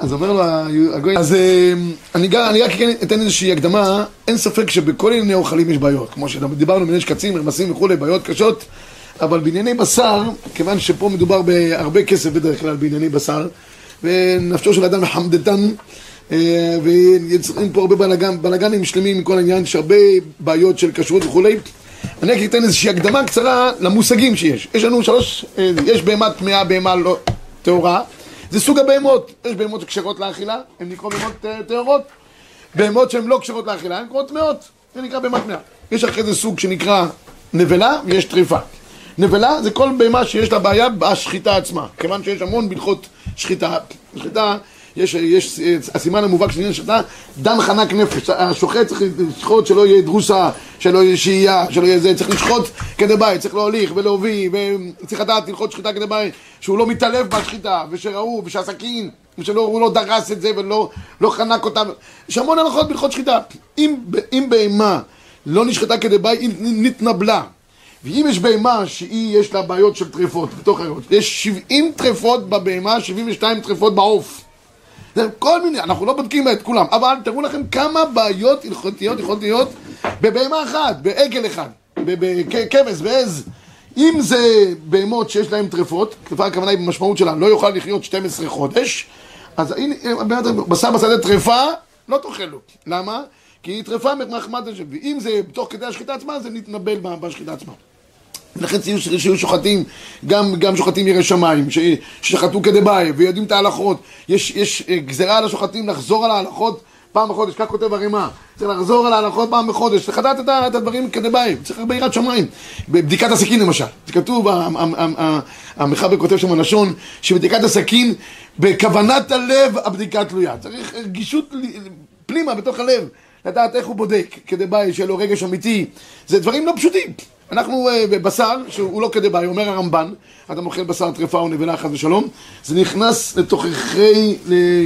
אז אומר לו הגוי, אז אה, אני, אני רק אתן איזושהי הקדמה, אין ספק שבכל ענייני אוכלים יש בעיות, כמו שדיברנו בענייני שקצים, רמסים וכולי, בעיות קשות, אבל בענייני בשר, כיוון שפה מדובר בהרבה כסף בדרך כלל בענייני בשר, ונפשו של אדם מחמדתן, אה, ויוצרים פה הרבה בלאגן, בלאגנים שלמים מכל העניין, יש הרבה בעיות של כשרות וכולי. אני רק אתן איזושהי הקדמה קצרה למושגים שיש. יש לנו שלוש, אה, יש בהמה טמאה, בהמה לא טהורה. זה סוג הבהמות. יש בהמות כשרות לאכילה, הן נקראות בהמות אה, טהורות. בהמות שהן לא כשרות לאכילה, הן נקראות טמאות. זה נקרא בהמה טמאה. יש אחרי זה סוג שנקרא נבלה ויש טריפה. נבלה זה כל בהמה שיש לה בעיה בשחיטה עצמה, כיוון שיש המון בהלכות שחיטה. שחיטה יש, יש הסימן המובהק של עניין שחיטה, דן חנק נפש, השוחט צריך לשחוט שלא יהיה דרוסה, שלא יהיה שהייה, שלא יהיה זה, צריך לשחוט כדי בית, צריך להוליך ולהוביל, וצריך לדעת הלכות שחיטה כדי בית, שהוא לא מתעלף בשחיטה, ושראו, ושהסכין, ושלא לא דרס את זה ולא לא חנק אותה, יש המון הלכות בהלכות שחיטה. אם, אם בהמה לא נשחטה כדי בית, היא נתנבלה. ואם יש בהמה שהיא, יש לה בעיות של טרפות בתוך הריאות, יש 70 טרפות בבהמה, 72 טרפות בעוף. כל מיני, אנחנו לא בודקים את כולם, אבל תראו לכם כמה בעיות הלכותיות יכולות להיות בבהמה אחת, בעגל אחד, בכבש, בעז. אם זה בהמות שיש להן טרפות, טרפה הכוונה היא במשמעות שלה, לא יוכל לחיות 12 חודש, אז הנה, בשר בשדה טרפה, לא תאכלו. למה? כי היא טרפה מחמד השם, ואם זה תוך כדי השחיטה עצמה, זה נתנבל בשחיטה עצמה. ולכן שיהיו שוחטים, גם, גם שוחטים ירא שמיים, ששחטו כדבעי ויודעים את ההלכות. יש, יש אה, גזירה על השוחטים לחזור על ההלכות פעם בחודש, כך כותב הרימה. צריך לחזור על ההלכות פעם בחודש, צריך לדעת את הדברים כדבעי, צריך הרבה יראת שמיים. בבדיקת הסכין למשל, זה כתוב, המחבר כותב שם לשון, שבדיקת הסכין, בכוונת הלב הבדיקה תלויה. צריך רגישות פנימה בתוך הלב. לדעת איך הוא בודק, כדבעי, שיהיה לו רגש אמיתי. זה דברים לא פשוטים. אנחנו uh, בבשר, שהוא לא כדבעי, אומר הרמב"ן, אדם אוכל בשר טרפה או נבלה חס ושלום, זה נכנס לתוככי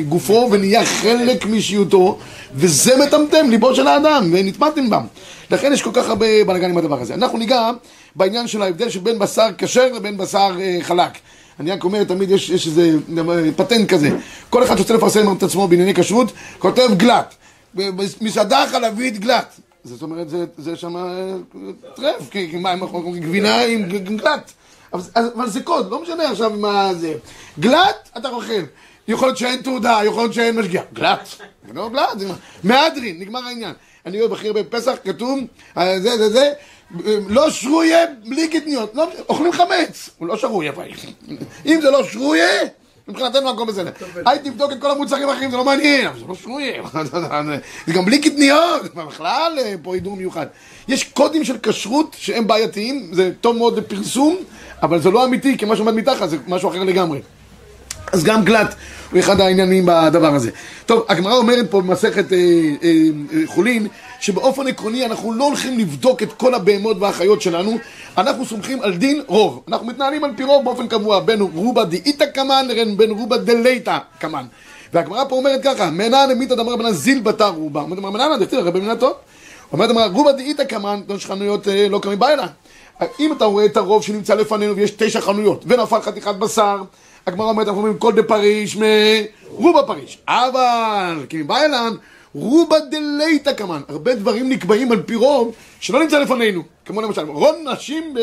גופו ונהיה חלק מאישיותו, וזה מטמטם ליבו של האדם, ונטמעתם בם. לכן יש כל כך הרבה בלאגן עם הדבר הזה. אנחנו ניגע בעניין של ההבדל שבין בשר כשר לבין בשר uh, חלק. אני רק אומר, תמיד יש, יש איזה פטנט כזה. כל אחד שרוצה לפרסם את עצמו בענייני כשרות, כותב גלת. מסעדה חלבית גלת. זאת אומרת, זה, זה שם אה, טרף, כי מה, גבינה עם גלת. אבל זה קוד, לא משנה עכשיו מה זה. גלת, אתה אוכל. יכול להיות שאין תעודה, יכול להיות שאין משגיח. גלת. לא גלת, זה מהדרין, נגמר העניין. אני רואה בכיר בפסח, כתוב, אה, זה, זה, זה, לא שרויה בלי קטניות. לא, אוכלים חמץ. הוא לא שרויה, אם זה לא שרויה... מבחינתנו הכל בסדר. היי תבדוק את כל המוצרים האחרים, זה לא מעניין, אבל זה לא שרויה. זה גם בלי קטניות, בכלל אה, פה הידור מיוחד. יש קודים של כשרות שהם בעייתיים, זה טוב מאוד לפרסום, אבל זה לא אמיתי, כי מה שעומד מתחת זה משהו אחר לגמרי. אז גם גלת הוא אחד העניינים בדבר הזה. טוב, הגמרא אומרת פה במסכת אה, אה, אה, חולין, שבאופן עקרוני אנחנו לא הולכים לבדוק את כל הבהמות והחיות שלנו, אנחנו סומכים על דין רוב. אנחנו מתנהלים על פי רוב באופן קבוע, בין רובה דאיתא קמן לבין רובה דליתא קמן. והגמרא פה אומרת ככה, מנא למיתא דמר בנא זיל בתא רובה. אומרת אמר מנא דכתיב במילה טוב. אומרת אמר רובה דאיתא קמן, יש חנויות אה, לא קמים בעילה. אם אתה רואה את הרוב שנמצא לפנינו ויש תשע חנויות ונפל חתיכת בשר הגמרא אומרת, אנחנו אומרים כל דה פריש מרובה פריש. אבל, כי מבעלן, רובה דלייתא קמן. הרבה דברים נקבעים על פי רוב שלא נמצא לפנינו. כמו למשל, רון נשים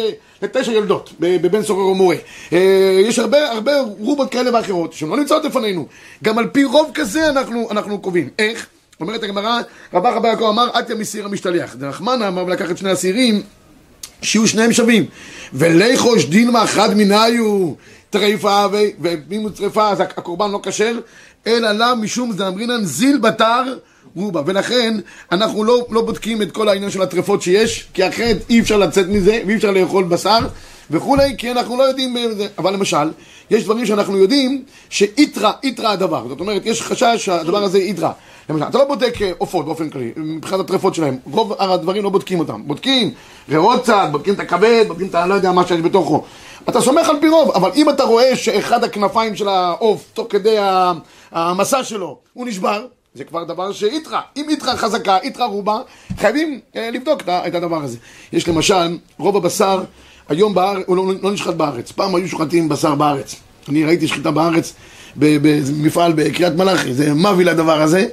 לתשע ילדות, בבן סורר ומורה. אה, יש הרבה, הרבה רובות כאלה ואחרות שלא נמצאות לפנינו. גם על פי רוב כזה אנחנו, אנחנו קובעים. איך? אומרת הגמרא, רבא חבר יעקב אמר, עטיה מסיר המשתלח. דרחמנה אמר ולקח את שני הסירים, שיהיו שניהם שווים. וליחוש דילמה חד מניו טריפה, ואם הוא טריפה אז הקורבן לא כשר, אלא לה משום זמרינן זיל בתר רובה. ולכן אנחנו לא, לא בודקים את כל העניין של הטרפות שיש, כי אחרת אי אפשר לצאת מזה, ואי אפשר לאכול בשר וכולי, כי אנחנו לא יודעים בזה. אבל למשל, יש דברים שאנחנו יודעים שאיתרא, איתרא הדבר. זאת אומרת, יש חשש שהדבר הזה איתרא. למשל, אתה לא בודק אה, עופות באופן כללי, מבחינת הטרפות שלהם. רוב הדברים לא בודקים אותם. בודקים צד, בודקים את הכבד, בודקים את הלא יודע מה שיש בתוכו. אתה סומך על פי רוב, אבל אם אתה רואה שאחד הכנפיים של העוף, תוך כדי המסע שלו, הוא נשבר, זה כבר דבר שאיתרא. אם איתרא חזקה, איתרא רובה, חייבים אה, לבדוק את הדבר הזה. יש למשל, רוב הבשר היום בארץ, הוא לא, לא נשחט בארץ. פעם היו שוחטים בשר בארץ. אני ראיתי שחיטה בארץ, במפעל בקריית מלאכי, זה מווי לדבר הזה.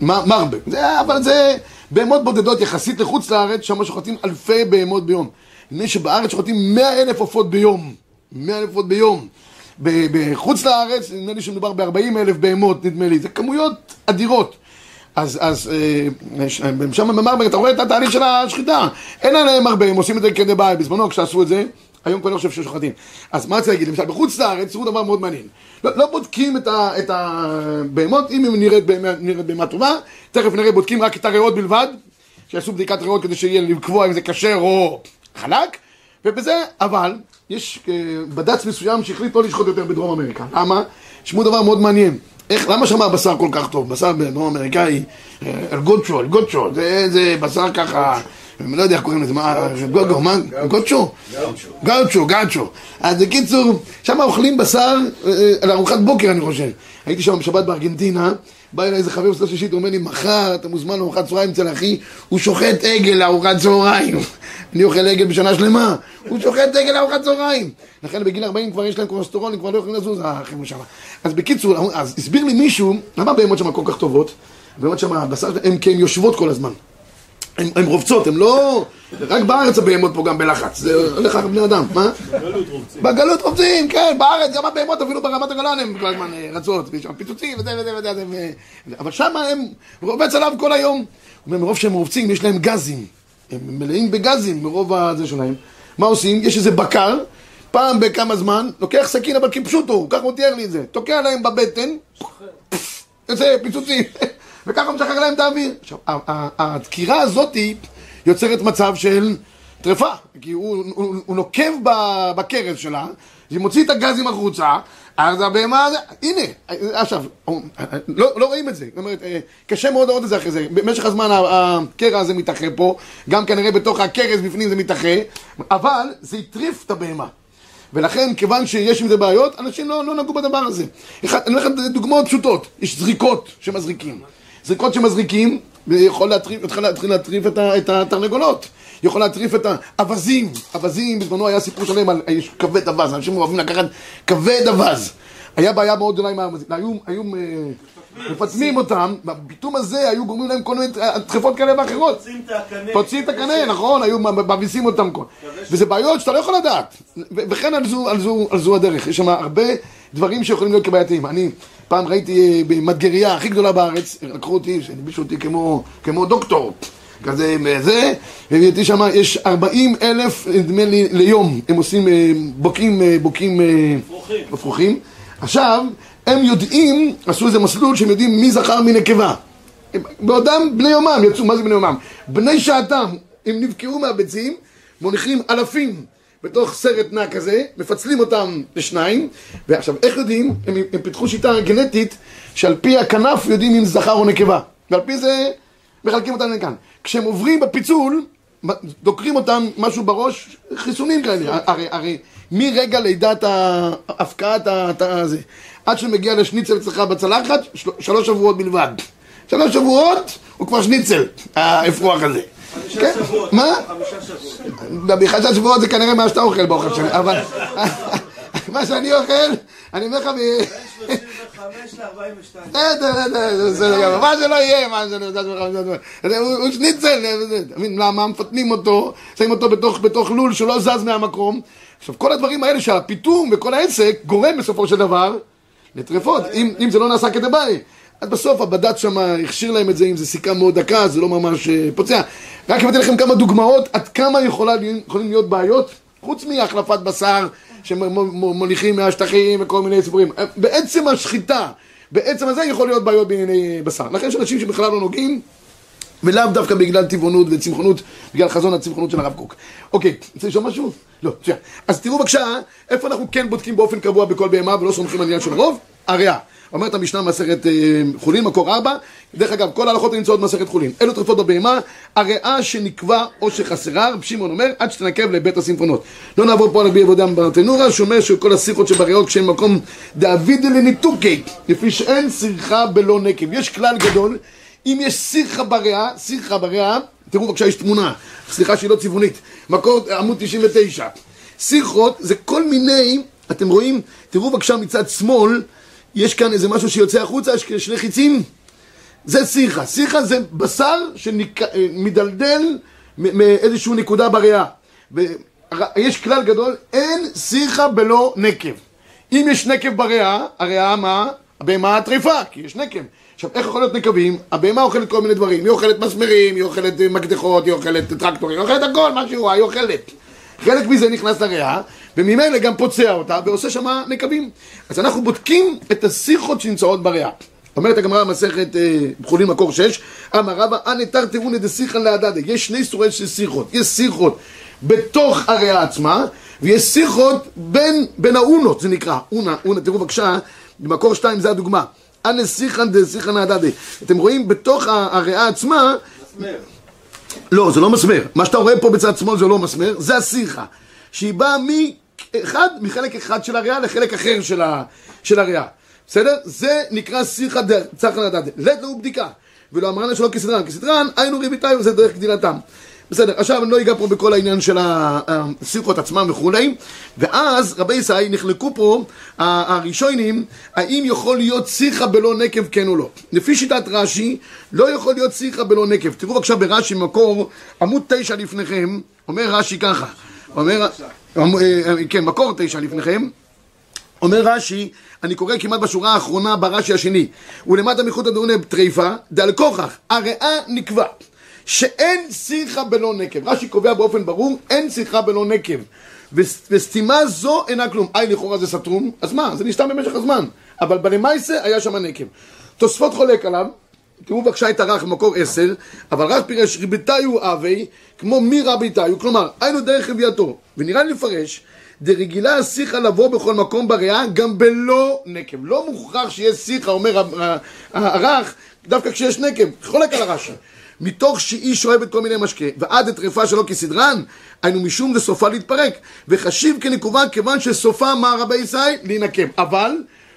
מרבה. מרבה. זה, אבל זה בהמות בודדות יחסית לחוץ לארץ, שם שוחטים אלפי בהמות ביום. נדמה שבארץ שוחטים מאה אלף עופות ביום. מאה אלף עופות ביום. בחוץ לארץ, נדמה לי שמדובר ב-40 אלף בהמות, נדמה לי. זה כמויות אדירות. אז, אז אה, שם במרבה, אתה רואה את התהליך של השחיטה. אין עליהם הרבה, הם עושים את זה כדי בעיה. בזמנו כשעשו את זה, היום כבר לא חושב ששוחטים. אז מה רציתי להגיד? למשל, בחוץ לארץ תראו דבר מאוד מעניין. לא, לא בודקים את, ה, את הבהמות, אם היא נראית בהמה טובה, תכף נראה, בודקים רק את הריאות בלבד, שיעשו בדיקת ריאות כדי שיהיה לקבוע אם זה כשר או חלק, ובזה, אבל, יש אה, בד"ץ מסוים שהחליט לא לשחוט יותר בדרום אמריקה. למה? תשמעו דבר מאוד מעניין. איך, למה שם הבשר כל כך טוב? בשר בדרום אמריקאי, אלגוצ'ו, אה, אלגוצ'ו, זה, זה בשר ככה, אני לא יודע איך קוראים לזה, מה, גוגו, מה, גוצ'ו? גאוצ'ו, גאוצ'ו. אז בקיצור, שם אוכלים בשר אה, על ארוחת בוקר אני חושב. הייתי שם בשבת בארגנטינה, בא אליי איזה חבר בסוף שישית, אומר לי, מחר אתה מוזמן לארוחת צהריים אצל אחי, הוא שוחט עגל לארוחת צהריים. אני אוכל עגל בשנה שלמה, הוא שוחט עגל לארוחת צהריים. לכן בגיל 40 כבר יש להם קולסטרול, הם כבר לא יכולים לזוז, האחים שם. אז בקיצור, אז הסביר לי מישהו, למה הבהמות שם כל כך טובות? הבהמות שם, הבשר, הן כי הן יושבות כל הזמן. הן רובצות, הן לא... רק בארץ הבהמות פה גם בלחץ, זה הולך רק בני אדם, מה? בגלות רובצים. בגלות רובצים, כן, בארץ גם הבהמות אפילו ברמת הגולן הן כל הזמן אה, רצות, ויש שם פיצוצים וזה וזה וזה, אה, אבל שם הם רובצים כל היום. מרוב שהם רובצים יש להם גזים, הם מלאים בגזים מרוב הזה שלהם. מה עושים? יש איזה בקר, פעם בכמה זמן, לוקח סכין אבל כפשוטו, ככה הוא תיאר לי את זה, תוקע להם בבטן, יוצא פיצוצים. וככה משחרר להם את האוויר. עכשיו, הדקירה הזאתי יוצרת מצב של טרפה, כי הוא, הוא, הוא נוקב בכרס שלה, היא מוציא את הגזים החוצה, אז הבהמה, הנה, עכשיו, לא, לא רואים את זה, זאת אומרת, אה, קשה מאוד לראות את זה אחרי זה, במשך הזמן הקרע הזה מתאחה פה, גם כנראה בתוך הכרס בפנים זה מתאחה, אבל זה הטריף את הבהמה. ולכן, כיוון שיש עם זה בעיות, אנשים לא, לא נגעו בדבר הזה. אחד, אני אומר לך דוגמאות פשוטות, יש זריקות שמזריקים. זריקות שמזריקים, ויכול להטריף, להתחיל להטריף את, את התרנגולות. יכול להטריף את האווזים. אווזים, בזמנו היה סיפור שלם על כבד אווז, אנשים אוהבים לקחת כבד אווז. היה בעיה מאוד גדולה עם האווזים. היו, היו אה, מפטמים אותם, בפיתום הזה היו גורמים להם כל מיני דחיפות כאלה ואחרות. פוצעים את הקנה. פוצעים את הקנה, נכון, היו מביסים אותם. וזה בעיות שאתה לא יכול לדעת. וכן על זו הדרך. יש שם הרבה דברים שיכולים להיות כבעייתיים. אני... פעם ראיתי אה, במדגריה הכי גדולה בארץ, לקחו אותי, הלבישו אותי כמו, כמו דוקטור, כזה, זה, וראיתי שם, יש 40 אלף, נדמה לי, ליום, הם עושים אה, בוקעים, אה, בוקעים אפרוחים. עכשיו, הם יודעים, עשו איזה מסלול שהם יודעים מי זכר מי נקבה. בעודם בני יומם יצאו, מה זה בני יומם? בני שעתם, הם נבקעו מהביצים, מוליכים אלפים בתוך סרט נע כזה, מפצלים אותם לשניים, ועכשיו, איך יודעים? הם, הם פיתחו שיטה גנטית שעל פי הכנף יודעים אם זכר או נקבה, ועל פי זה מחלקים אותם לכאן. כשהם עוברים בפיצול, דוקרים אותם משהו בראש, חיסונים כאלה, הרי, הרי מרגע לידת הפקעת הזה, עד שמגיע לשניצל אצלך בצלחת, שלוש שבועות בלבד. שלוש שבועות הוא כבר שניצל, האפרוח הזה. כן? מה? בחמישה שבועות זה כנראה מה שאתה אוכל באוכל שלי, אבל מה שאני אוכל, אני אומר לך מ... בין 35 ל-42. בסדר, מה שלא יהיה, מה שלא יהיה, הוא שניצל, למה מפתנים אותו, שמים אותו בתוך לול שלא זז מהמקום. עכשיו, כל הדברים האלה שהפיתום וכל העסק גורם בסופו של דבר לטרפות, אם זה לא נעשה כדי ביי. אז בסוף הבד"ץ שם הכשיר להם את זה, אם זה סיכה מאוד דקה, זה לא ממש אה, פוצע. רק הבאתי לכם כמה דוגמאות עד כמה יכולה, יכולים להיות בעיות, חוץ מהחלפת בשר שמוליכים מהשטחים וכל מיני סיפורים. אה, בעצם השחיטה, בעצם הזה יכול להיות בעיות בענייני בשר. לכן יש אנשים שבכלל לא נוגעים, ולאו דווקא בגלל טבעונות וצמחונות, בגלל חזון הצמחונות של הרב קוק. אוקיי, רוצה לשאול משהו? לא, מצוין. אז תראו בבקשה, איפה אנחנו כן בודקים באופן קבוע בכל בהמה ולא סומכים על עניין של הרוב? הריאה. אומרת המשנה במסכת אה, חולין, מקור ארבע, דרך אגב, כל ההלכות נמצאות במסכת חולין. אלו טרפות בבהמה, הריאה שנקבע או שחסרה, רב שמעון אומר, עד שתנקב לבית הסימפונות. לא נעבור פה על רבי עבודם ברטנורה, שאומר שכל השיחות שבריאות כשאין מקום דאבידי לניתוקי, לפי שאין שיחה בלא נקב. יש כלל גדול, אם יש שיחה בריאה, שיחה בריאה, תראו בבקשה, יש תמונה, סליחה שהיא לא צבעונית, מקור עמוד 99. שיחות זה כל מיני, אתם רואים, תראו בבקשה מצד שמאל, יש כאן איזה משהו שיוצא החוצה, יש שני חיצים, זה שיחה. שיחה זה בשר שמדלדל מאיזושהי נקודה בריאה. ויש כלל גדול, אין שיחה בלא נקב. אם יש נקב בריאה, הריאה מה? הבהמה הטריפה, כי יש נקב. עכשיו, איך יכול להיות נקבים? הבהמה אוכלת כל מיני דברים. היא אוכלת מסמרים, היא אוכלת מקדחות, היא אוכלת טרקטורים, היא אוכלת הכל, מה שהוא, היא אוכלת. חלק מזה נכנס לריאה, וממילא גם פוצע אותה, ועושה שם נקבים. אז אנחנו בודקים את השיחות שנמצאות בריאה. אומרת הגמרא במסכת אה, בחולין מקור 6, אמר רבא, אנא תרתבונא דשיחא להדדה. יש שני סוגי של שיחות. יש שיחות בתוך הריאה עצמה, ויש שיחות בין, בין האונות, זה נקרא. אונה, אונה, תראו בבקשה, במקור 2 זה הדוגמה. אנא שיחא דשיחא להדדה. אתם רואים בתוך הריאה עצמה... מסמר. לא, זה לא מסמר. מה שאתה רואה פה בצד שמאל זה לא מסמר, זה השיחה. שהיא באה מאחד, מחלק אחד של הריאה לחלק אחר של הריאה. בסדר? זה נקרא שיחא צחא לדעת. לית לו בדיקה. ולא אמרנה שלא כסדרן. כסדרן, היינו ריביתיו, זה דרך גדילתם. בסדר, עכשיו אני לא אגע פה בכל העניין של השיחות עצמם וכולי ואז רבי ישראל נחלקו פה הראשונים האם יכול להיות שיחה בלא נקב כן או לא? לפי שיטת רש"י לא יכול להיות שיחה בלא נקב. תראו בבקשה ברש"י מקור עמוד תשע לפניכם אומר רש"י ככה אומר, אה, כן מקור תשע לפניכם אומר רש"י, אני קורא כמעט בשורה האחרונה ברש"י השני, ולמטה מחוט הדאונה טריפה, דל כוכך, הריאה נקבע, שאין שיחה בלא נקב. רש"י קובע באופן ברור, אין שיחה בלא נקב. וסתימה זו אינה כלום. איי, לכאורה זה סתום, אז מה? זה נסתם במשך הזמן. אבל בלמייסה היה שם נקב. תוספות חולק עליו, תראו בבקשה את הרך במקור עשר, אבל רק פירש ריביתיו אבי, כמו מי רביתיו, כלומר, היינו דרך רבייתו. ונראה לי לפרש דרגילה השיחה לבוא בכל מקום בריאה, גם בלא נקב. לא מוכרח שיש שיחה, אומר הרך, דווקא כשיש נקב. חולק על הרש"י. מתוך שהיא שואבת כל מיני משקה, ועד לטרפה שלו כסדרן, היינו משום לסופה להתפרק, וחשיב כנקובה כיוון שסופה מה רבי ישראל להינקם. אבל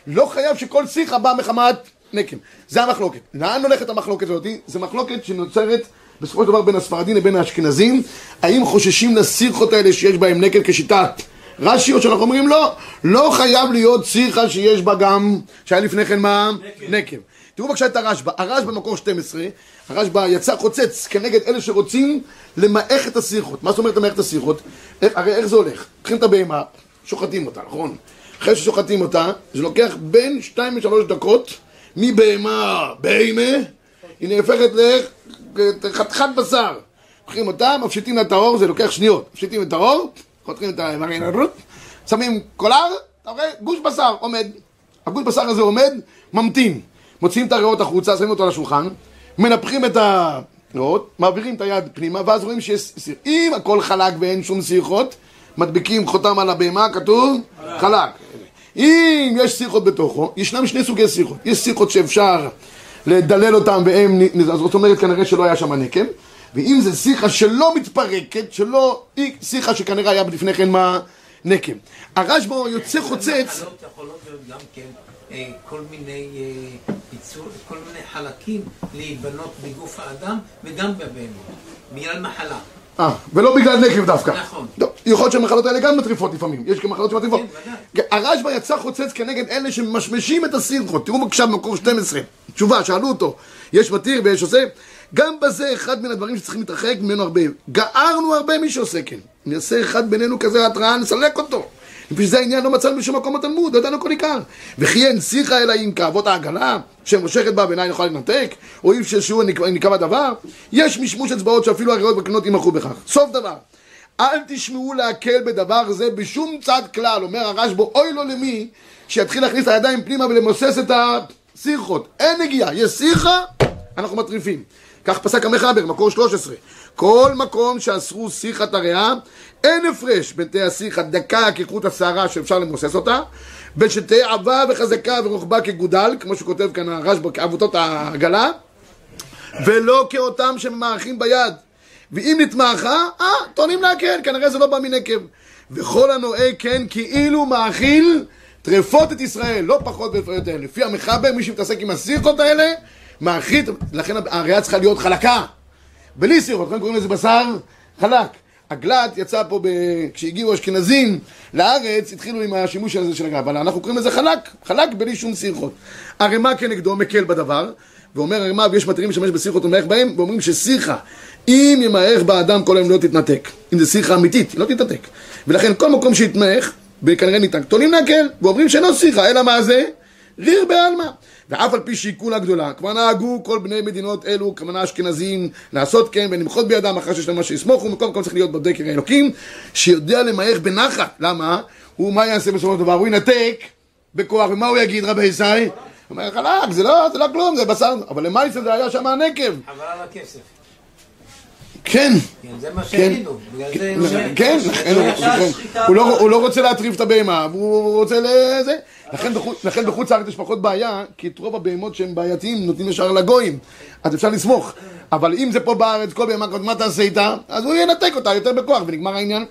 לא חייב שכל שיחה באה מחמת נקם. זה המחלוקת. לאן הולכת המחלוקת הזאת? זו מחלוקת שנוצרת בסופו של דבר בין הספרדים לבין האשכנזים. האם חוששים לשיחות האלה שיש בהם נקל כשיטת רש"י או שאנחנו אומרים לא, לא חייב להיות שיחה שיש בה גם, שהיה לפני כן מה? נקב. נקב. תראו בבקשה את הרשב"א, הרשב"א במקור 12, הרשב"א יצא חוצץ כנגד אלה שרוצים למעך את השיחות. מה זאת אומרת למעך את השיחות? הרי איך זה הולך? לוקחים את הבהמה, שוחטים אותה, נכון? אחרי ששוחטים אותה, זה לוקח בין 2 ל-3 דקות מבהמה בהמה, היא נהפכת לחתיכת בשר. לוקחים אותה, מפשיטים לה את האור, זה לוקח שניות. מפשיטים את האור, חותכים את המרינרות, שמים קולר, אתה רואה? גוש בשר עומד. הגוש בשר הזה עומד, ממתין. מוציאים את הריאות החוצה, שמים אותו על השולחן, מנפחים את הריאות, מעבירים את היד פנימה, ואז רואים שיש סיר. אם הכל חלק ואין שום שיחות, מדביקים חותם על הבהמה, כתוב חלק. אם יש שיחות בתוכו, ישנם שני סוגי שיחות. יש שיחות שאפשר לדלל אותם והם, זאת אומרת כנראה שלא היה שם נקם. ואם זה שיחה שלא מתפרקת, שלא, היא שיחה שכנראה היה לפני כן מה נקם. הרשב"א יוצא חוצץ... כן אה, כל מיני אה, פיצור, כל מיני חלקים להיבנות בגוף האדם וגם בבהמות, בגלל מחלה. אה, ולא בגלל נקב דווקא. נכון. לא, יכול להיות שהמחלות האלה גם מטריפות לפעמים, יש גם מחלות שמטריפות. כן, ודאי. הרשב"א יצא חוצץ כנגד אלה שמשמשים את הסירחות. תראו בבקשה במקור 12, תשובה, שאלו אותו, יש מתיר ויש עושה. גם בזה אחד מן הדברים שצריכים להתרחק ממנו הרבה. גערנו הרבה מי שעושה כן. נעשה אחד בינינו כזה התראה, נסלק אותו. בשביל זה העניין לא מצאנו בשום מקום בתלמוד, לא ידענו כל עיקר. וכי אין שיחה אלא עם כאבות העגלה, שמושכת בה בעיניי יכולה לנתק, או אם שהוא נקבע דבר, יש משמוש אצבעות שאפילו הריאות בקנות יימחו בכך. סוף דבר. אל תשמעו להקל בדבר זה בשום צד כלל, אומר הרשב"א, אוי לו למי שיתחיל להכניס את הידיים פנימה ולמוסס את השיחות. אין נגיעה, יש שיחה, אנחנו מטריפים. כך פסק המחבר, מקור 13. כל מקום שאסרו שיחת הריאה, אין הפרש בין תהיה השיחה דקה כחוט השערה שאפשר למוסס אותה, בין שתהיה עבה וחזקה ורוחבה כגודל, כמו שכותב כאן הרשב"א, כעבותות העגלה, ולא כאותם שמארחים ביד. ואם נתמכה, אה, טוענים להקל, כנראה זה לא בא מנקב. וכל הנועה כן כאילו מאכיל טרפות את ישראל, לא פחות ולפחות יותר. לפי המחבר, מי שמתעסק עם הסיכות האלה, מאכיל, לכן הריאה צריכה להיות חלקה. בלי סירות, לכן קוראים לזה בשר חלק. הגלת יצא פה, ב... כשהגיעו אשכנזים לארץ, התחילו עם השימוש הזה של הגלת, אבל אנחנו קוראים לזה חלק, חלק בלי שום שיחות. ערימה כנגדו מקל בדבר, ואומר הרימה, ויש מתירים לשמש בשיחות ומערך בהם, ואומרים ששיחה, אם ימערך באדם כל היום לא תתנתק, אם זה שיחה אמיתית, היא לא תתנתק. ולכן כל מקום שיתמעך, וכנראה ניתן, תולים להקל, ואומרים שאינו שיחה, אלא מה זה? ריר בעלמא. ואף על פי שיקולה גדולה, כבר נהגו כל בני מדינות אלו, כמנה אשכנזים, לעשות כן ולמחות בידם אחרי שיש להם מה שיסמוכו, מקום צריך להיות בדקר האלוקים, שיודע למעך בנחת. למה? הוא, מה יעשה בסופו של דבר? הוא ינתק בכוח, ומה הוא יגיד רבי ישי? הוא אומר, חלק, זה לא, זה לא כלום, זה בשר, אבל למעשה זה היה שם הנקב. חבל על הכסף. כן. כן, זה מה כן. שהגידו. בגלל זה... הוא- כן, הוא- הוא לא-. הוא לא רוצה להטריף את הבהמה, והוא רוצה לזה. לכן בחוץ- לארץ יש פחות בעיה, כי את רוב הבהמות שהם בעייתיים נותנים ישר לגויים, אז אפשר לסמוך. אבל אם זה פה בארץ, כל בהמה, מה תעשה איתה? אז הוא ינתק אותה יותר בכוח, ונגמר העניין.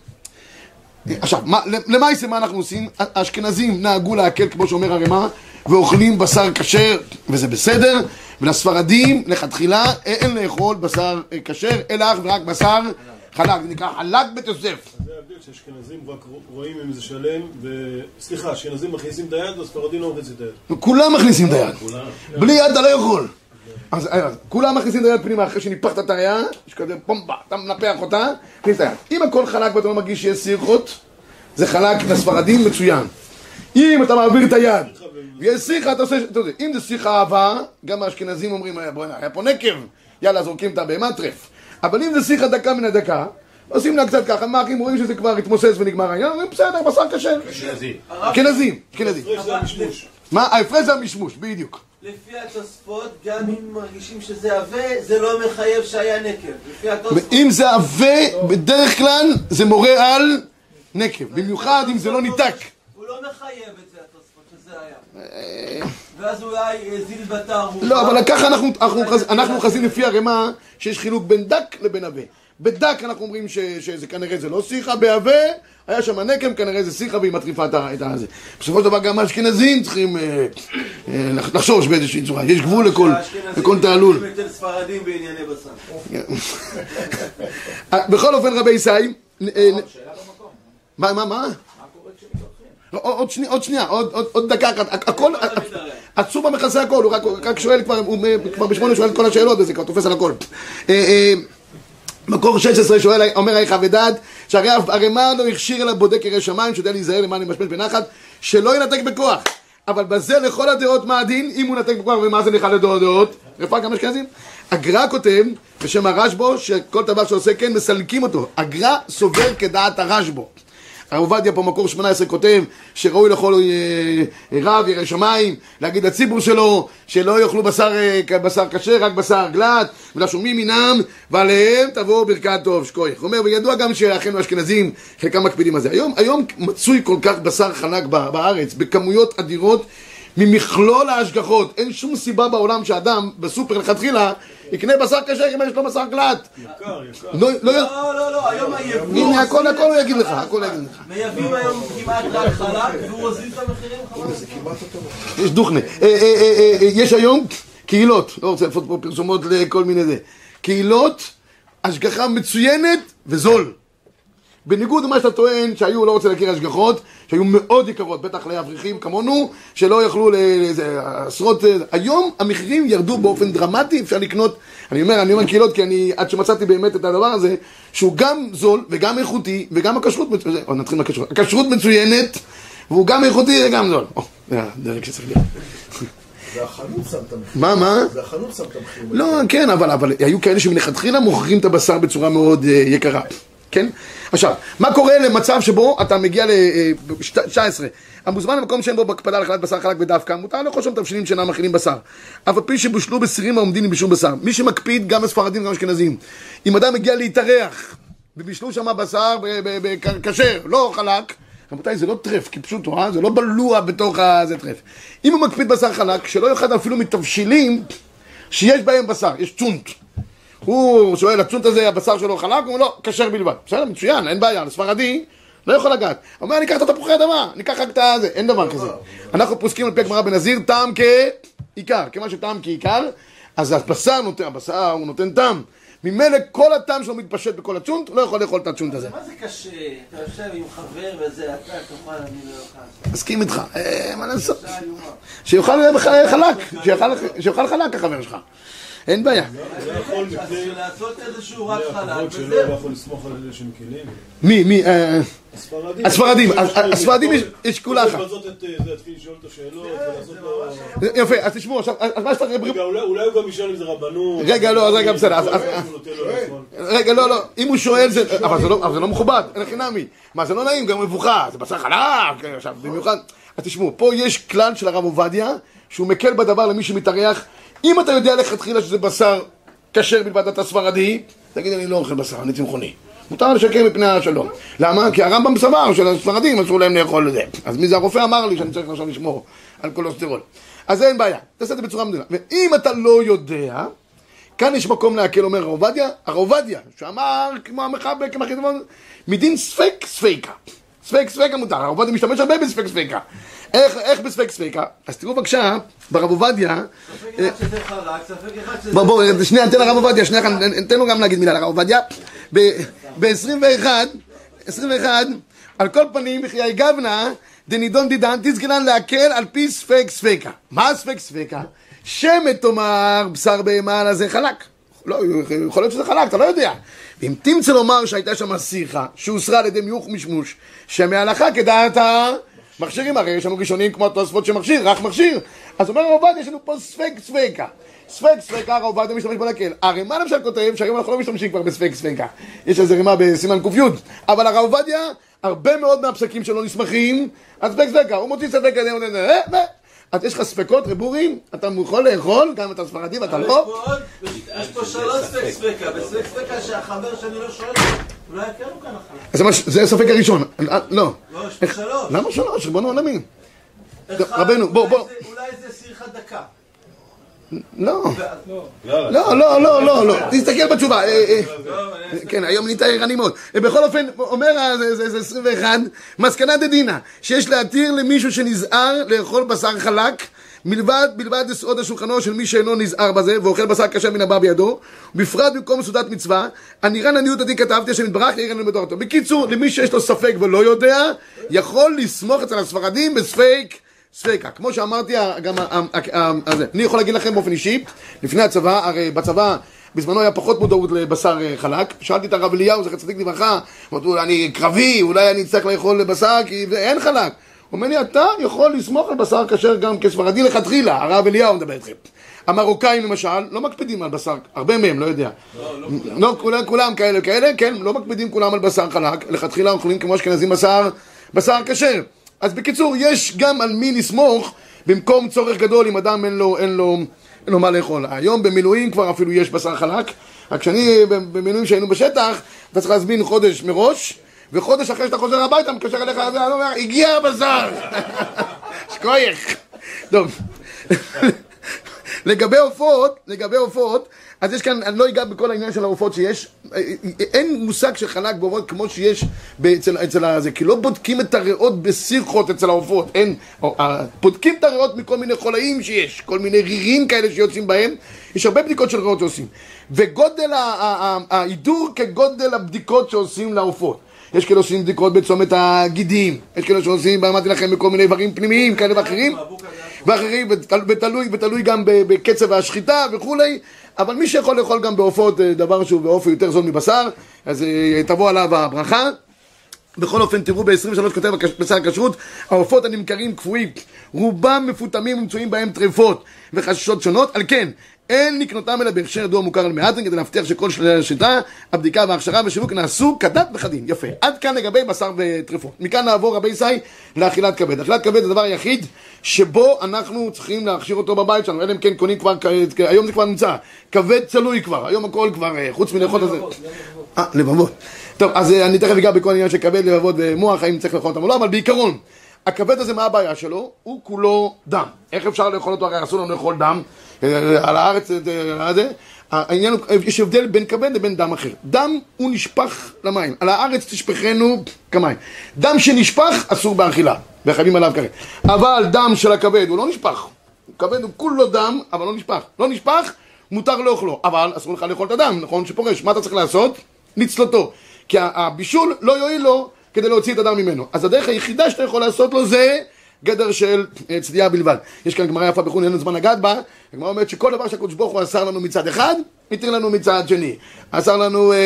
עכשיו, למעשה מה אנחנו עושים? האשכנזים נהגו להקל, כמו שאומר הרמ"א, ואוכלים בשר כשר, וזה בסדר, ולספרדים, לכתחילה, אין לאכול בשר אה, כשר, אלא אך ורק בשר חלק, זה נקרא חלק בית יוסף. זה ההבדל שאשכנזים רק רואים אם זה שלם. סליחה, אשכנזים מכניסים את היד והספרדים לא מכניסים את היד. כולם מכניסים את היד, כולם. בלי יד אתה לא יכול. אז אז כולם מכניסים את היד פנימה אחרי שניפחת את היד, יש כזה פומבה, אתה מנפח אותה, מכניס את היד. אם הכל חלק ואתה לא מרגיש שיש סירחות, זה חלק לספרדים מצוין. אם אתה מעביר את היד ויש שיחה, אתה עושה, אתה יודע, אם זה שיחה אהבה, גם האשכנזים אומרים, "אה, בוא'נה, היה פה נקב, יאללה, זורקים את הבהמה טרף. אבל אם זה שיחה דקה מן הדקה, עושים לה קצת ככה, מאחים רואים שזה כבר התמוסס ונגמר העניין, אומרים, בסדר, בשר כשר. אשכנזים, אשכנזים. הפרש זה המשמוש. מה, ההפרש זה המשמוש, בדיוק. לפי התוספות, גם אם מרגישים שזה עבה, זה לא מחייב שהיה נקב. לפי התוספות. אם זה עבה, בדרך כלל זה מורה על נקב, במיוחד אם זה לא ניתק. לא מחייב את זה, התוספות, שזה היה. ואז אולי אה, זיל בתר הוא... לא, אבל ככה אנחנו, אנחנו, אנחנו מכסים לפי הרמ"א שיש חילוק בין דק לבין עבה. בדק אנחנו אומרים ש, שזה כנראה זה לא שיחה, בעבה היה שם נקם, כנראה זה שיחה והיא מטריפה את הזה. בסופו של דבר גם האשכנזים צריכים אה, אה, לחשוש באיזושהי צורה, יש גבול לכל, האשכנזים תעלול. מתים אצל ספרדים בענייני בשר. אה, בכל אופן רבי ישי, אה, מה, מה, מה? עוד שנייה, עוד שנייה, עוד- דקה אחת, הכל, הצובה מכסה הכל, הוא רק- שואל כבר, הוא כבר בשמונה שואל את כל השאלות וזה כבר תופס על הכל. אה, אה, מקור 16 שואל, אומר היכה ודעת, שהרי הרמ"א לא הכשיר אלא בודק ירא שמיים, שיודע להיזהר למען ימשמש בנחת, שלא ינתק בכוח. אבל בזה לכל הדעות מה הדין, אם הוא נתק בכוח, ומה זה לכל הדעות דעות? רפואה גם אשכנזים. הגר"א כותב, בשם הרשב"ו, שכל דבר שעושה כן מסלקים אותו. הגר"א סובר כדעת הרשב"ו. הרב עובדיה פה מקור 18 כותב שראוי לכל אה, רב ירא שמיים להגיד לציבור שלו שלא יאכלו בשר, אה, בשר כשר רק בשר גלת ולשומעים מינם ועליהם תבואו ברכת טוב שכוייך. הוא אומר וידוע גם שאחינו האשכנזים חלקם מקפידים על זה. היום, היום מצוי כל כך בשר חלק בארץ בכמויות אדירות ממכלול ההשגחות אין שום סיבה בעולם שאדם בסופר לכתחילה יקנה בשר כשר אם יש לו בשר גלת יקר, יקר. לא, לא, לא, לא, היום היבוא... הנה הכל הכל הוא יגיד לך הכל הוא יגיד לך מייבאים היום כמעט רק חלק, והוא הוזיל את המחירים חלק. יש דוכנה. אה, אה, אה, יש היום קהילות, לא רוצה לעשות פה פרסומות לכל מיני זה. קהילות, השגחה מצוינת וזול. בניגוד למה שאתה טוען, שהיו, לא רוצה להכיר השגחות, שהיו מאוד יקרות, בטח לאברכים כמונו, שלא יכלו לאיזה עשרות... אה, היום המחירים ירדו באופן דרמטי, אפשר לקנות, אני אומר, אני אומר קהילות, כי אני, עד שמצאתי באמת את הדבר הזה, שהוא גם זול וגם איכותי, וגם הכשרות מצוינת, או נתחיל מהכשרות, הכשרות מצוינת, והוא גם איכותי וגם זול. או, זה הדרג שצריך להיות. זה החנות שם את המחיר. מה, מה? זה החנות שם את המחיר. לא, כן, אבל, אבל היו כאלה שמלכתחילה מוכרים את הבשר בצורה מאוד uh, יקרה, כן? עכשיו, מה קורה למצב שבו אתה מגיע ל-19? המוזמן למקום שאין בו בהקפדה על אכילת בשר חלק ודווקא, מותר לאכול שם תבשילים שאינם מכילים בשר. אף על פי שבושלו בסירים העומדים עם בישול בשר. מי שמקפיד, גם הספרדים וגם אשכנזים. אם אדם מגיע להתארח, ובישלו שם בשר כשר, לא חלק, רבותיי, זה לא טרף, כפשוטו, אה? זה לא בלוע בתוך ה... זה טרף. אם הוא מקפיד בשר חלק, שלא יאכל אפילו מתבשילים שיש בהם בשר, יש צונט. הוא שואל, הצונט הזה, הבשר שלו חלק? הוא אומר, לא, כשר בלבד. בסדר, מצוין, אין בעיה, לספרדי לא יכול לגעת. הוא אומר, אני אקח את התפוחי אדמה, אני אקח רק את הזה, אין דבר כזה. אנחנו פוסקים על פי הגמרא בנזיר, טעם כעיקר. כיוון שטעם כעיקר, אז הבשר נותן, הבשר הוא נותן טעם. ממילא כל הטעם שלו מתפשט בכל הצ'ונט, לא יכול לאכול את הצ'ונט הזה. מה זה קשה? אתה יושב עם חבר וזה, אתה תאכל, אני לא אוכל. מסכים איתך, אה, מה לעשות? שיאכל בח- חלק, שיאכל חלק החבר שלך. אין בעיה. לא לעשות איזשהו רק חלק, וזהו. יכול לסמוך על אלה שמקלים. מי, מי, אה, הספרדים. הספרדים, יש יש כולה אחת. אה, לו... יפה, אז תשמעו עכשיו, אז מה שאתה... רגע, אולי אולי הוא גם ישאל אם זה רבנות. רגע, לא, אז רגע, בסדר. רגע, לא, לא, אם הוא שואל זה, אבל זה לא, אבל זה לא מכובד, אין חינמי. מה, זה לא נעים, גם מבוכה, זה בשר חלק, עכשיו, במיוחד. אז תשמעו, פה יש כלל של הרב עובדיה, שהוא מקל בדבר למי שמתארח. אם אתה יודע לכתחילה שזה בשר כשר בלבד, אתה ספרדי, תגיד, אני לא אוכל בשר, אני צמחוני. מותר לשקר מפני השלום. למה? כי הרמב"ם סבר שלספרדים אסור להם לאכול את זה. אז מי זה הרופא אמר לי שאני צריך עכשיו לשמור על קולוסטרול. אז אין בעיה, תעשה את זה בצורה מדהימה. ואם אתה לא יודע, כאן יש מקום להקל, אומר הרב עובדיה, הרב עובדיה, שאמר כמו המחבר, כמו החידבון, מדין ספק ספיקה. ספק ספיקה מותר, הרב עובדיה משתמש הרבה בספק ספיקה. איך, איך בספק ספיקה? אז תראו בבקשה, ברב עובדיה, ספק אחד שזה חלק, ספק אחד שזה... בוא, בוא, שנייה, ניתן לרב עובדיה, שנייה, ניתן לו גם להגיד מילה לרב עובדיה. ב-21, 21, על כל פנים, בחיי גבנה, דנידון דידן, תזכרן להקל על פי ספק ספיקה. מה ספק ספיקה? שמת תאמר בשר בהמה על הזה חלק. לא, יכול להיות שזה חלק, אתה לא יודע. ואם תמצא לומר שהייתה שם שיחה, שהוסרה על ידי מיוך משמוש, שמהלכה כדעת המכשירים, הרי יש לנו ראשונים כמו התוספות שמכשיר, רק מכשיר. אז אומר הרב עובדיה, יש לנו פה ספק ספיקה. ספק ספיקה, הרב עובדיה משתמש בנקל. הרימה למשל כותב שהיום אנחנו לא משתמשים כבר בספק ספיקה. יש איזה רימה בסימן ק"י. אבל הרב עובדיה, הרבה מאוד מהפסקים שלו נסמכים על ספק ספיקה. הוא מוציא ספק כזה, אז יש לך ספקות, רבורים, אתה יכול לאכול, גם אם אתה ספרדי ואתה לא. יש פה שלוש ספק ספקה, בספק ספקה שהחבר שאני לא שואל, אולי יקרו כאן החלק. אז זה הספק הראשון. אה, לא. לא, יש פה שלוש. למה שלוש? ריבונו עולמי. רבנו, בוא, בוא. אולי זה שיחה דקה. לא. יאללה. לא, לא, לא, לא, לא. תסתכל בתשובה. אה, אה. לא, אני- כן, היום נהיית ערני מאוד. בכל אופן, אומר ה- זה- זה זה 21, מסקנה דדינה, שיש להתיר למישהו שנזהר לאכול בשר חלק, מלבד, בלבד לסעוד על שולחנו של מי שאינו נזהר בזה, ואוכל בשר כשר מן הבא בידו, בפרט במקום סעודת מצווה, הנירן עניות עדי כתבתי, השם יתברך, ירן לימדו אותו. בקיצור, למי שיש לו ספק ולא יודע, יכול לסמוך אצל הספרדים בספק ספיקה. כמו שאמרתי, גם ה- ה- ה- ה- זה. אני יכול להגיד לכם באופן אישי, לפני הצבא, הרי בצבא בזמנו היה פחות מודעות לבשר אה, חלק. שאלתי את הרב אליהו, זכר צדיק לברכה, אמרתי לו, אני קרבי, אולי אני אצטרך לאכול בשר, כי אין חלק. הוא אומר לי, אתה יכול לסמוך על בשר כשר גם כספרדי לכתחילה, הרב אליהו מדבר איתכם. המרוקאים למשל, לא מקפידים על בשר, הרבה מהם, לא יודע. לא, כולם, כולם כאלה, כאלה, כן, לא מקפידים כולם על בשר חלק, לכתחילה אוכלים כמו אשכנזים בשר, בשר כשר. אז בקיצור, יש גם על מי לסמוך במקום צורך גדול אם אדם אין לו, אין לו, אין לו מה לאכול. היום במילואים כבר אפילו יש בשר חלק, רק כשאני במילואים שהיינו בשטח, אתה צריך להזמין חודש מראש, וחודש אחרי שאתה חוזר הביתה, מתקשר אליך, ואני אומר, הגיע הבשר! שכוייך. טוב. לגבי עופות, לגבי עופות, אז יש כאן, אני לא אגע בכל העניין של העופות שיש, אין מושג של חלק בעופות כמו שיש אצל, אצל הזה, כי לא בודקים את הריאות בסירחות אצל העופות, אין, או, בודקים את הריאות מכל מיני חולאים שיש, כל מיני רירים כאלה שיוצאים בהם, יש הרבה בדיקות של ריאות שעושים, וגודל ההידור כגודל הבדיקות שעושים לעופות. יש כאלה שעושים בדיקות בצומת הגידים, יש כאלה שעושים, אמרתי לכם, בכל מיני איברים פנימיים כאלה ואחרים, ואחרים, ותל- ותלוי, גם בקצב השחיטה וכולי, אבל מי שיכול לאכול גם בעופות, אה, דבר שהוא בעוף יותר זול מבשר, אז אה, תבוא עליו הברכה. בכל אופן, תראו ב-23 כותב בשר הכשרות, העופות הנמכרים קפואים, רובם מפותמים ומצויים בהם טרפות וחששות שונות, על כן, אין לקנותם אלא בהכשר ידוע מוכר על מעטן כדי להבטיח שכל שללי השיטה, הבדיקה וההכשרה והשיווק נעשו כדת וכדין. יפה. עד כאן לגבי בשר וטרפות. מכאן נעבור רבי ישי לאכילת כבד. אכילת כבד זה הדבר היחיד שבו אנחנו צריכים להכשיר אותו בבית שלנו, אלא אם כן קונים כבר, היום זה כבר נמצא, כבד צלוי כבר, היום הכל כבר, אה, חוץ מלאכול את זה. אה, לבבות. טוב, אז אה, אני תכף אגע בכל עניין של כבד, לבבות ומוח, האם צריך לאכול אותם או לא, אבל בעיקרון, הכבד הזה, מה הבעיה שלו? הוא כולו דם. איך אפשר לאכול אותו? הרי אסור לנו לאכול דם על הארץ, אה, זה. העניין הוא, יש הבדל בין כבד לבין דם אחר. דם הוא נשפך למים. על הארץ תשפכנו כמים. דם שנשפך אסור באכילה, וחייבים עליו כרת. אבל דם של הכבד הוא לא נשפך. כבד הוא כולו דם, אבל לא נשפך. לא נשפך, מותר לאוכלו, אבל אסור לך לאכול את הדם, נכון? שפורש, מה אתה צריך לעשות? לצלותו. כי הבישול לא יועיל לו כדי להוציא את הדם ממנו. אז הדרך היחידה שאתה יכול לעשות לו זה גדר של אה, צדיעה בלבד. יש כאן גמרא יפה בחו"ל, אין לנו זמן לגעת בה, הגמרא אומרת שכל דבר שהקדוש ברוך הוא אסר לנו מצד אחד, התיר לנו מצד שני. אסר לנו אה,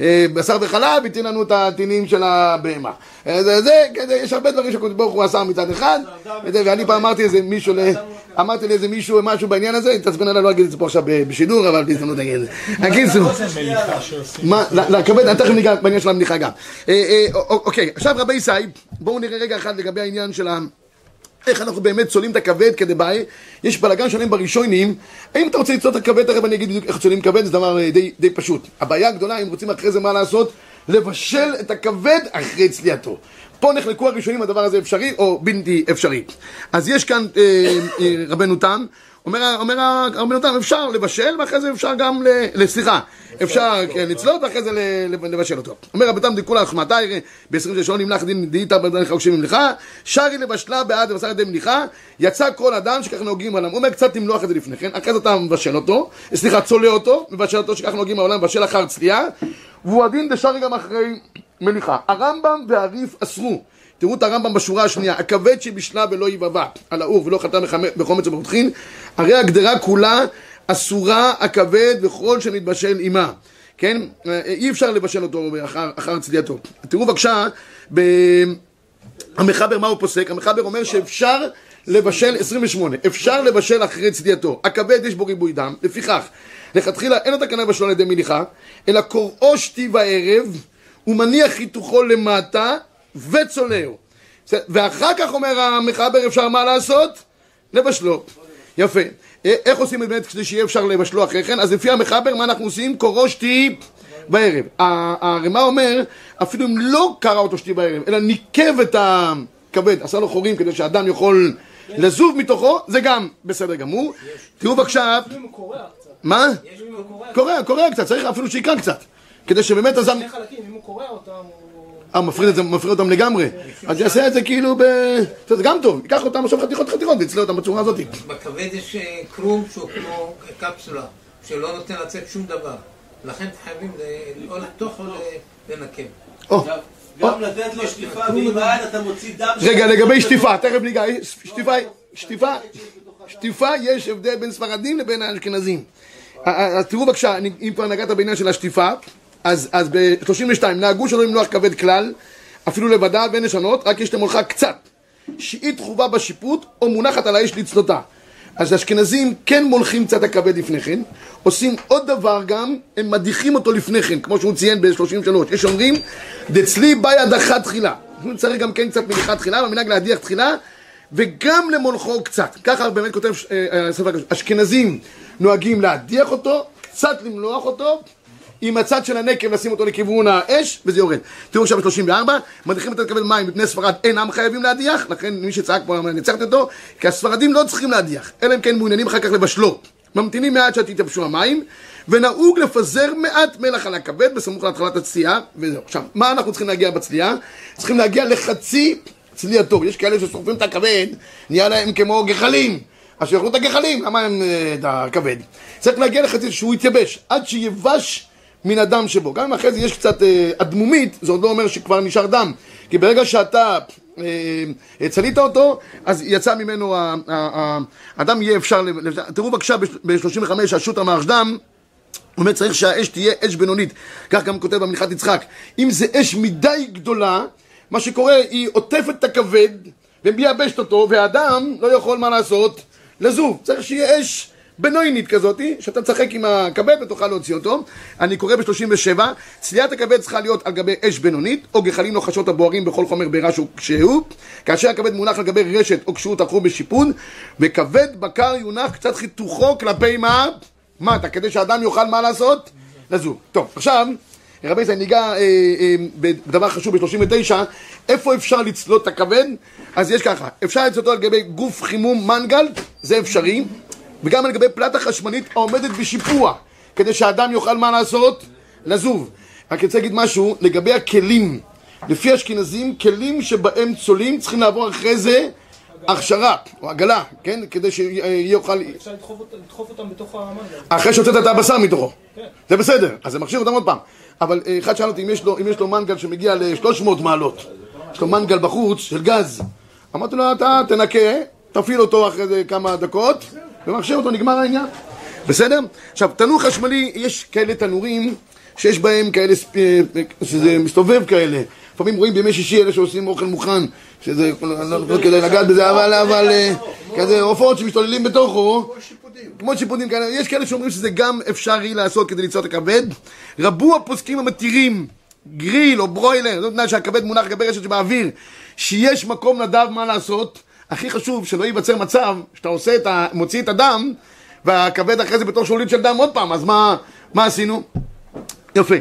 אה, בשר וחלב, התיר לנו את הטינים של הבהמה. אה, זה, זה, כזה, יש הרבה דברים שהקדוש ברוך הוא אסר מצד אחד, וזה, ואני פעם אמרתי לאיזה מישהו, ל- אמרתי לאיזה מישהו משהו בעניין הזה, התעצבן עליי, לא אגיד את זה פה עכשיו בשידור, אבל בהזדמנות אגיד את זה. הקיצור. מה, ל- לכבד, אני תכף ניגע בעניין של המניחה גם. אה, אה, א- אוקיי, עכשיו רבי ישי, בואו נראה רגע אחד לגבי העניין של ה... איך אנחנו באמת צולעים את הכבד כדי ביי, יש בלאגן שלם בראשונים, האם אתה רוצה לצלות את הכבד, תכף אני אגיד בדיוק איך צולעים כבד, זה דבר אה, די, די פשוט. הבעיה הגדולה, אם רוצים אחרי זה מה לעשות, לבשל את הכבד אחרי צליעתו. פה נחלקו הראשונים, הדבר הזה אפשרי או בלתי אפשרי. אז יש כאן אה, אה, רבנו תם, אומר, אומר רבנו תם, אפשר לבשל ואחרי זה אפשר גם, סליחה, אפשר כן, לצלות ואחרי זה לבשל אותו. אומר רבי תם דכולה חמתי, ב-20 שלא נמלך דין דאיתא בדרך חוקשים ממלכה, שרי לבשלה בעד ובשר ידי מליחה, יצא כל אדם שכך נוהגים עליו. הוא אומר קצת למלוח את זה לפני כן, אחרי זה אתה מבשל אותו, סליחה, צולע אותו, מבשל אותו שכך נוהגים העולם, מבשל אחר צליעה, והוא הדין דשרי גם אחרי מליחה. הרמב"ם והריף אסרו. תראו את הרמב"ם בשורה השנייה, הכבד שבשלה ולא יבבא על האור ולא חטא בחומץ וברותחין, הרי הגדרה כולה אסורה הכבד וכל שנתבשל עימה. כן? אה, אי אפשר לבשל אותו אחר, אחר צליעתו. תראו בבקשה, ב... המחבר מה הוא פוסק? המחבר אומר שאפשר לבשל 28, אפשר לבשל אחרי צדיעתו. הכבד יש בו ריבוי דם, לפיכך, לכתחילה אין התקנה לבשלו על ידי מליחה, אלא קוראו שתי בערב, ומניח חיתוכו למטה, בסדר? ואחר כך אומר המחבר אפשר מה לעשות? לבשלו. יפה. אה, איך עושים את באמת כדי שיהיה אפשר לבשלו אחרי כן? אז לפי המחבר, מה אנחנו עושים? קוראו שתי בערב. הרמ"א אומר, אפילו אם לא קרא אותו שתי בערב, אלא ניקב את הכבד, עשה לו חורים כדי שאדם יכול לזוב מתוכו, זה גם בסדר גמור. תראו בבקשה. מה? קורע קורע, קצת, צריך אפילו שיקרא קצת. כדי שבאמת הזם... שני חלקים, אם הוא קורע אותם. אה, מפריד את זה, מפריד אותם לגמרי. אז יעשה את זה כאילו ב... זה גם טוב, ייקח אותם עכשיו חתיכות חתיכות ויצלה אותם בצורה הזאת. בכבד יש אה, קרום שהוא כמו קפסולה, שלא נותן לצאת שום דבר. לכן חייבים או לחתוך או ל- לנקב. או, גם- לתת לו שטיפה, היד אתה מוציא דם. רגע, לגבי שטיפה, תכף ניגע, שטיפה, שטיפה, שטיפה, יש הבדל בין ספרדים לבין האשכנזים. אה, אה, אז תראו בבקשה, אם כבר נגעת בעניין של השטיפה, אז אז ב-32, נהגו שלא למנוח כבד כלל, אפילו לבדה ואין לשנות, רק יש למולכה קצת. שיעית חובה בשיפוט, או מונחת על האש לצלותה. אז האשכנזים כן מולכים קצת הכבד לפני כן, עושים עוד דבר גם, הם מדיחים אותו לפני כן, כמו שהוא ציין ב-33. יש אומרים, דצלי באי הדחה תחילה. צריך גם כן קצת מליחה תחילה, במנהג להדיח תחילה, וגם למולכו קצת. ככה באמת כותב אה, אה, הספר הקדוש. אשכנזים נוהגים להדיח אותו, קצת למלוח אותו, עם הצד של הנקב לשים אותו לכיוון האש, וזה יורד. תראו עכשיו ב-34, מדיחים את הכבד מים מפני ספרד אינם חייבים להדיח, לכן מי שצעק פה, אני ניצחת אותו, כי הספרדים לא צריכים להדיח, אלא אם כן מעוניינים אחר כך לבשלו. ממתינים מעט שעד יתייבשו המים, ונהוג לפזר מעט מלח על הכבד בסמוך להתחלת הצליעה, וזהו. עכשיו, מה אנחנו צריכים להגיע בצליעה? צריכים להגיע לחצי צליעתו. יש כאלה ששורפים את הכבד, נהיה להם כמו גחלים. אז שיאכלו את הגחלים, למה הם אה, את הכבד? צריך להגיע לחצי שהוא יתייבש, עד שיבש מן הדם שבו. גם אם אחרי זה יש קצת אה, אדמומית, זה עוד לא אומר שכבר נשאר דם. כי ברגע שאתה אה, צלית אותו, אז יצא ממנו, הדם יהיה אפשר... תראו בבקשה ב-35, השו"ת המהרשדם, הוא אומר צריך שהאש תהיה אש בינונית, כך גם כותב במנחת יצחק. אם זה אש מדי גדולה, מה שקורה, היא עוטפת את הכבד ומייבשת אותו, והאדם לא יכול מה לעשות, לזוב. צריך שיהיה אש בינונית כזאת, שאתה תשחק עם הכבד ותוכל להוציא אותו. אני קורא ב-37, צליית הכבד צריכה להיות על גבי אש בינונית, או גחלים לוחשות הבוערים בכל חומר בעירה שהוא כאשר הכבד מונח על גבי רשת או כשהוא תלכו בשיפון, וכבד בקר יונח קצת חיתוכו כלפי מה? מטה, כדי שאדם יוכל מה לעשות? לזוב. טוב, עכשיו, רבי ישראל ניגע אה, אה, בדבר חשוב ב-39, איפה אפשר לצלות את הכבד? אז יש ככה, אפשר לצלותו על גבי גוף חימום מנגל, זה אפשרי, וגם על גבי פלטה חשמלית העומדת בשיפוע, כדי שאדם יוכל מה לעשות? לזוב. רק רוצה להגיד משהו לגבי הכלים. לפי אשכנזים, כלים שבהם צולים צריכים לעבור אחרי זה הכשרה או עגלה, כן? כדי שיוכל... אפשר לדחוף אותם- בתוך המנגל. אחרי שהוצאת את הבשר מתוכו. כן. זה בסדר, אז זה מכשיר אותם עוד פעם. אבל אה, אחד שאל אותי אם יש לו, מנגל שמגיע ל-300 מעלות, יש לו מנגל בחוץ של גז. אמרתי לו, אתה תנקה, תפעיל אותו אחרי כמה דקות, ומכשיר אותו, נגמר העניין. בסדר? עכשיו, תנור חשמלי, יש כאלה תנורים שיש בהם כאלה, ספ- אה, שזה מסתובב כאלה. לפעמים רואים בימי שישי אלה שעושים אוכל מוכן, שזה, לא, כדאי לגעת בזה, אבל, אבל, אה, כזה עופות שמשתוללים בתוכו. כמו שיפודים כאלה, יש כאלה שאומרים שזה גם אפשרי לעשות כדי ליצור את הכבד. רבו הפוסקים המתירים גריל או ברוילר, זאת אומרת שהכבד מונח לגבי רשת שבאוויר, שיש מקום נדב מה לעשות. הכי חשוב שלא ייווצר מצב שאתה עושה את ה... מוציא את הדם והכבד אחרי זה בתור שולית של דם עוד פעם, אז מה, מה עשינו? יפה.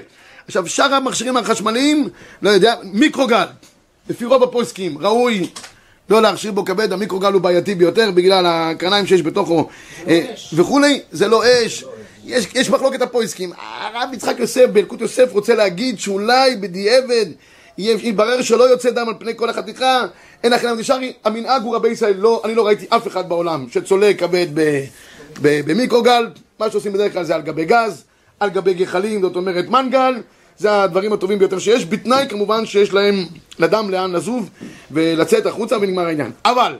עכשיו, שאר המכשירים החשמליים, לא יודע, מיקרוגל. לפי רוב הפוסקים, ראוי לא להכשיר בו כבד, המיקרוגל הוא בעייתי ביותר בגלל הקרניים שיש בתוכו אה, וכולי, זה לא אש. יש, יש מחלוקת הפויסקים. הרב יצחק יוסף באלקוט יוסף רוצה להגיד שאולי בדיעבד יתברר שלא יוצא דם על פני כל החתיכה, אין לכם נשארי, המנהג הוא רבי ישראל, לא, אני לא ראיתי אף אחד בעולם שצולע כבד במיקרוגל, מה שעושים בדרך כלל זה על גבי גז, על גבי גחלים, זאת אומרת מנגל, זה הדברים הטובים ביותר שיש, בתנאי כמובן שיש להם לדם לאן לזוב ולצאת החוצה ונגמר העניין. אבל,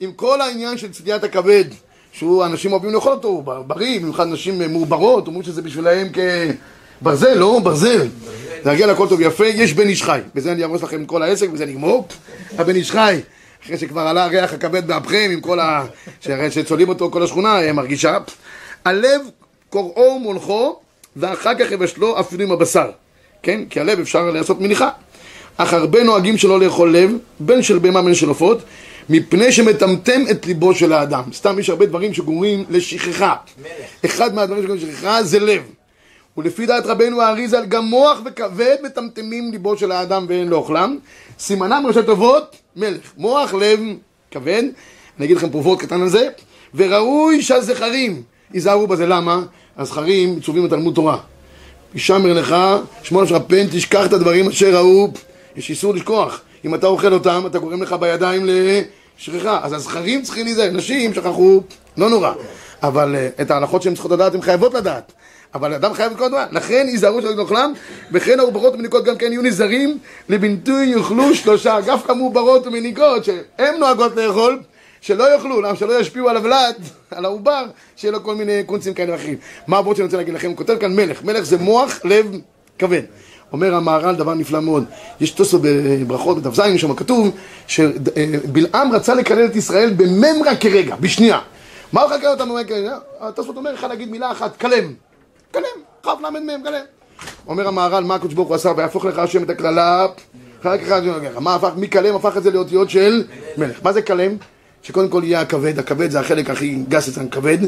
עם כל העניין של צדיעת הכבד, שהוא, אנשים אוהבים לאכול אותו, הוא בריא, במיוחד נשים מעוברות, אומרים שזה בשבילהם כברזל, לא? ברזל. להגיע לכל טוב יפה, יש בן איש חי. בזה אני ארוס לכם כל העסק וזה נגמור. הבן איש חי, אחרי שכבר עלה הריח הכבד באפכם, עם כל ה... שהרי שצולים אותו כל השכונה אה, מרגישה. הלב קוראו ומולכו, ואחר כך יבשלו אפילו עם הבשר. כן? כי הלב אפשר לעשות מניחה. אך הרבה נוהגים שלא לאכול לב, בין של בהמה בין של עופות, מפני שמטמטם את ליבו של האדם. סתם יש הרבה דברים שגורמים לשכחה. אחד מהדברים שגורמים לשכחה זה לב. ולפי דעת רבנו האריזל, גם מוח וכבד מטמטמים ליבו של האדם ואין לאוכלם. סימנם ראשי טובות, מלך. מוח, לב, כבד. אני אגיד לכם פרופורט קטן על זה. וראוי שהזכרים ייזהרו בזה. למה? הזכרים מצווים בתלמוד תורה. ישמר לך, שמונה שלך פן, תשכח את הדברים אשר ראו, יש איסור לשכוח. אם אתה אוכל אותם, אתה גורם לך בידיים לשכחה. אז הזכרים צריכים להיזהר, נשים שכחו, לא נורא. אבל אה, את ההלכות שהן צריכות לדעת, הן חייבות לדעת. אבל אדם חייב כל הדבר. לכן ייזהרו שלא יאכלם, וכן העוברות ומניקות גם כן יהיו נזהרים, לבנטוי יאכלו שלושה. דווקא מעוברות ומניקות, שהן נוהגות לאכול, שלא יאכלו, למה שלא ישפיעו על הוולד, על העובר, שיהיה לו כל מיני קונצים כאלה ואחרים. מה העבוד שאני רוצה להגיד לכם? הוא כותב כאן מלך. מלך זה מוח, לב, כבד. אומר המהר"ל דבר נפלא מאוד. יש תוספות בברכות, בדף זין, שם כתוב שבלעם רצה לקלל את ישראל בממרה כרגע, בשנייה. מה הוא חכה אותנו? התוספות אומר לך להגיד מילה אחת, כלם. כלם, כ"ל מ"ם, כלם. אומר המהר"ל, מה הקדוש ברוך הוא עשה, ויהפוך לך השם את הקללה, אחר כך מה הפך, מכלם הפך את זה לאותיות של מלך. מה זה כלם? שקודם כל יהיה הכבד, הכבד זה החלק הכי גס אצלנו, כבד.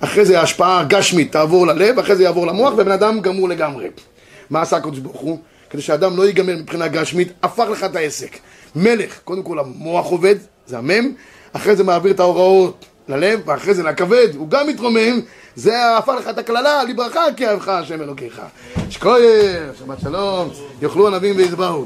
אחרי זה ההשפעה הגשמית תעבור ללב, אחרי זה יעבור למוח, ובן אדם גמור לגמרי. מה עשה הקדוש ברוך הוא? כדי שאדם לא ייגמר מבחינה גשמית, הפך לך את העסק. מלך, קודם כל המוח עובד, זה המם, אחרי זה מעביר את ההוראות ללב, ואחרי זה לכבד, הוא גם מתרומם, זה הפך לך את הקללה, לברכה כי אהבך השם אלוקיך. שקוייך, שבת שלום, יאכלו ענבים ויזבחו.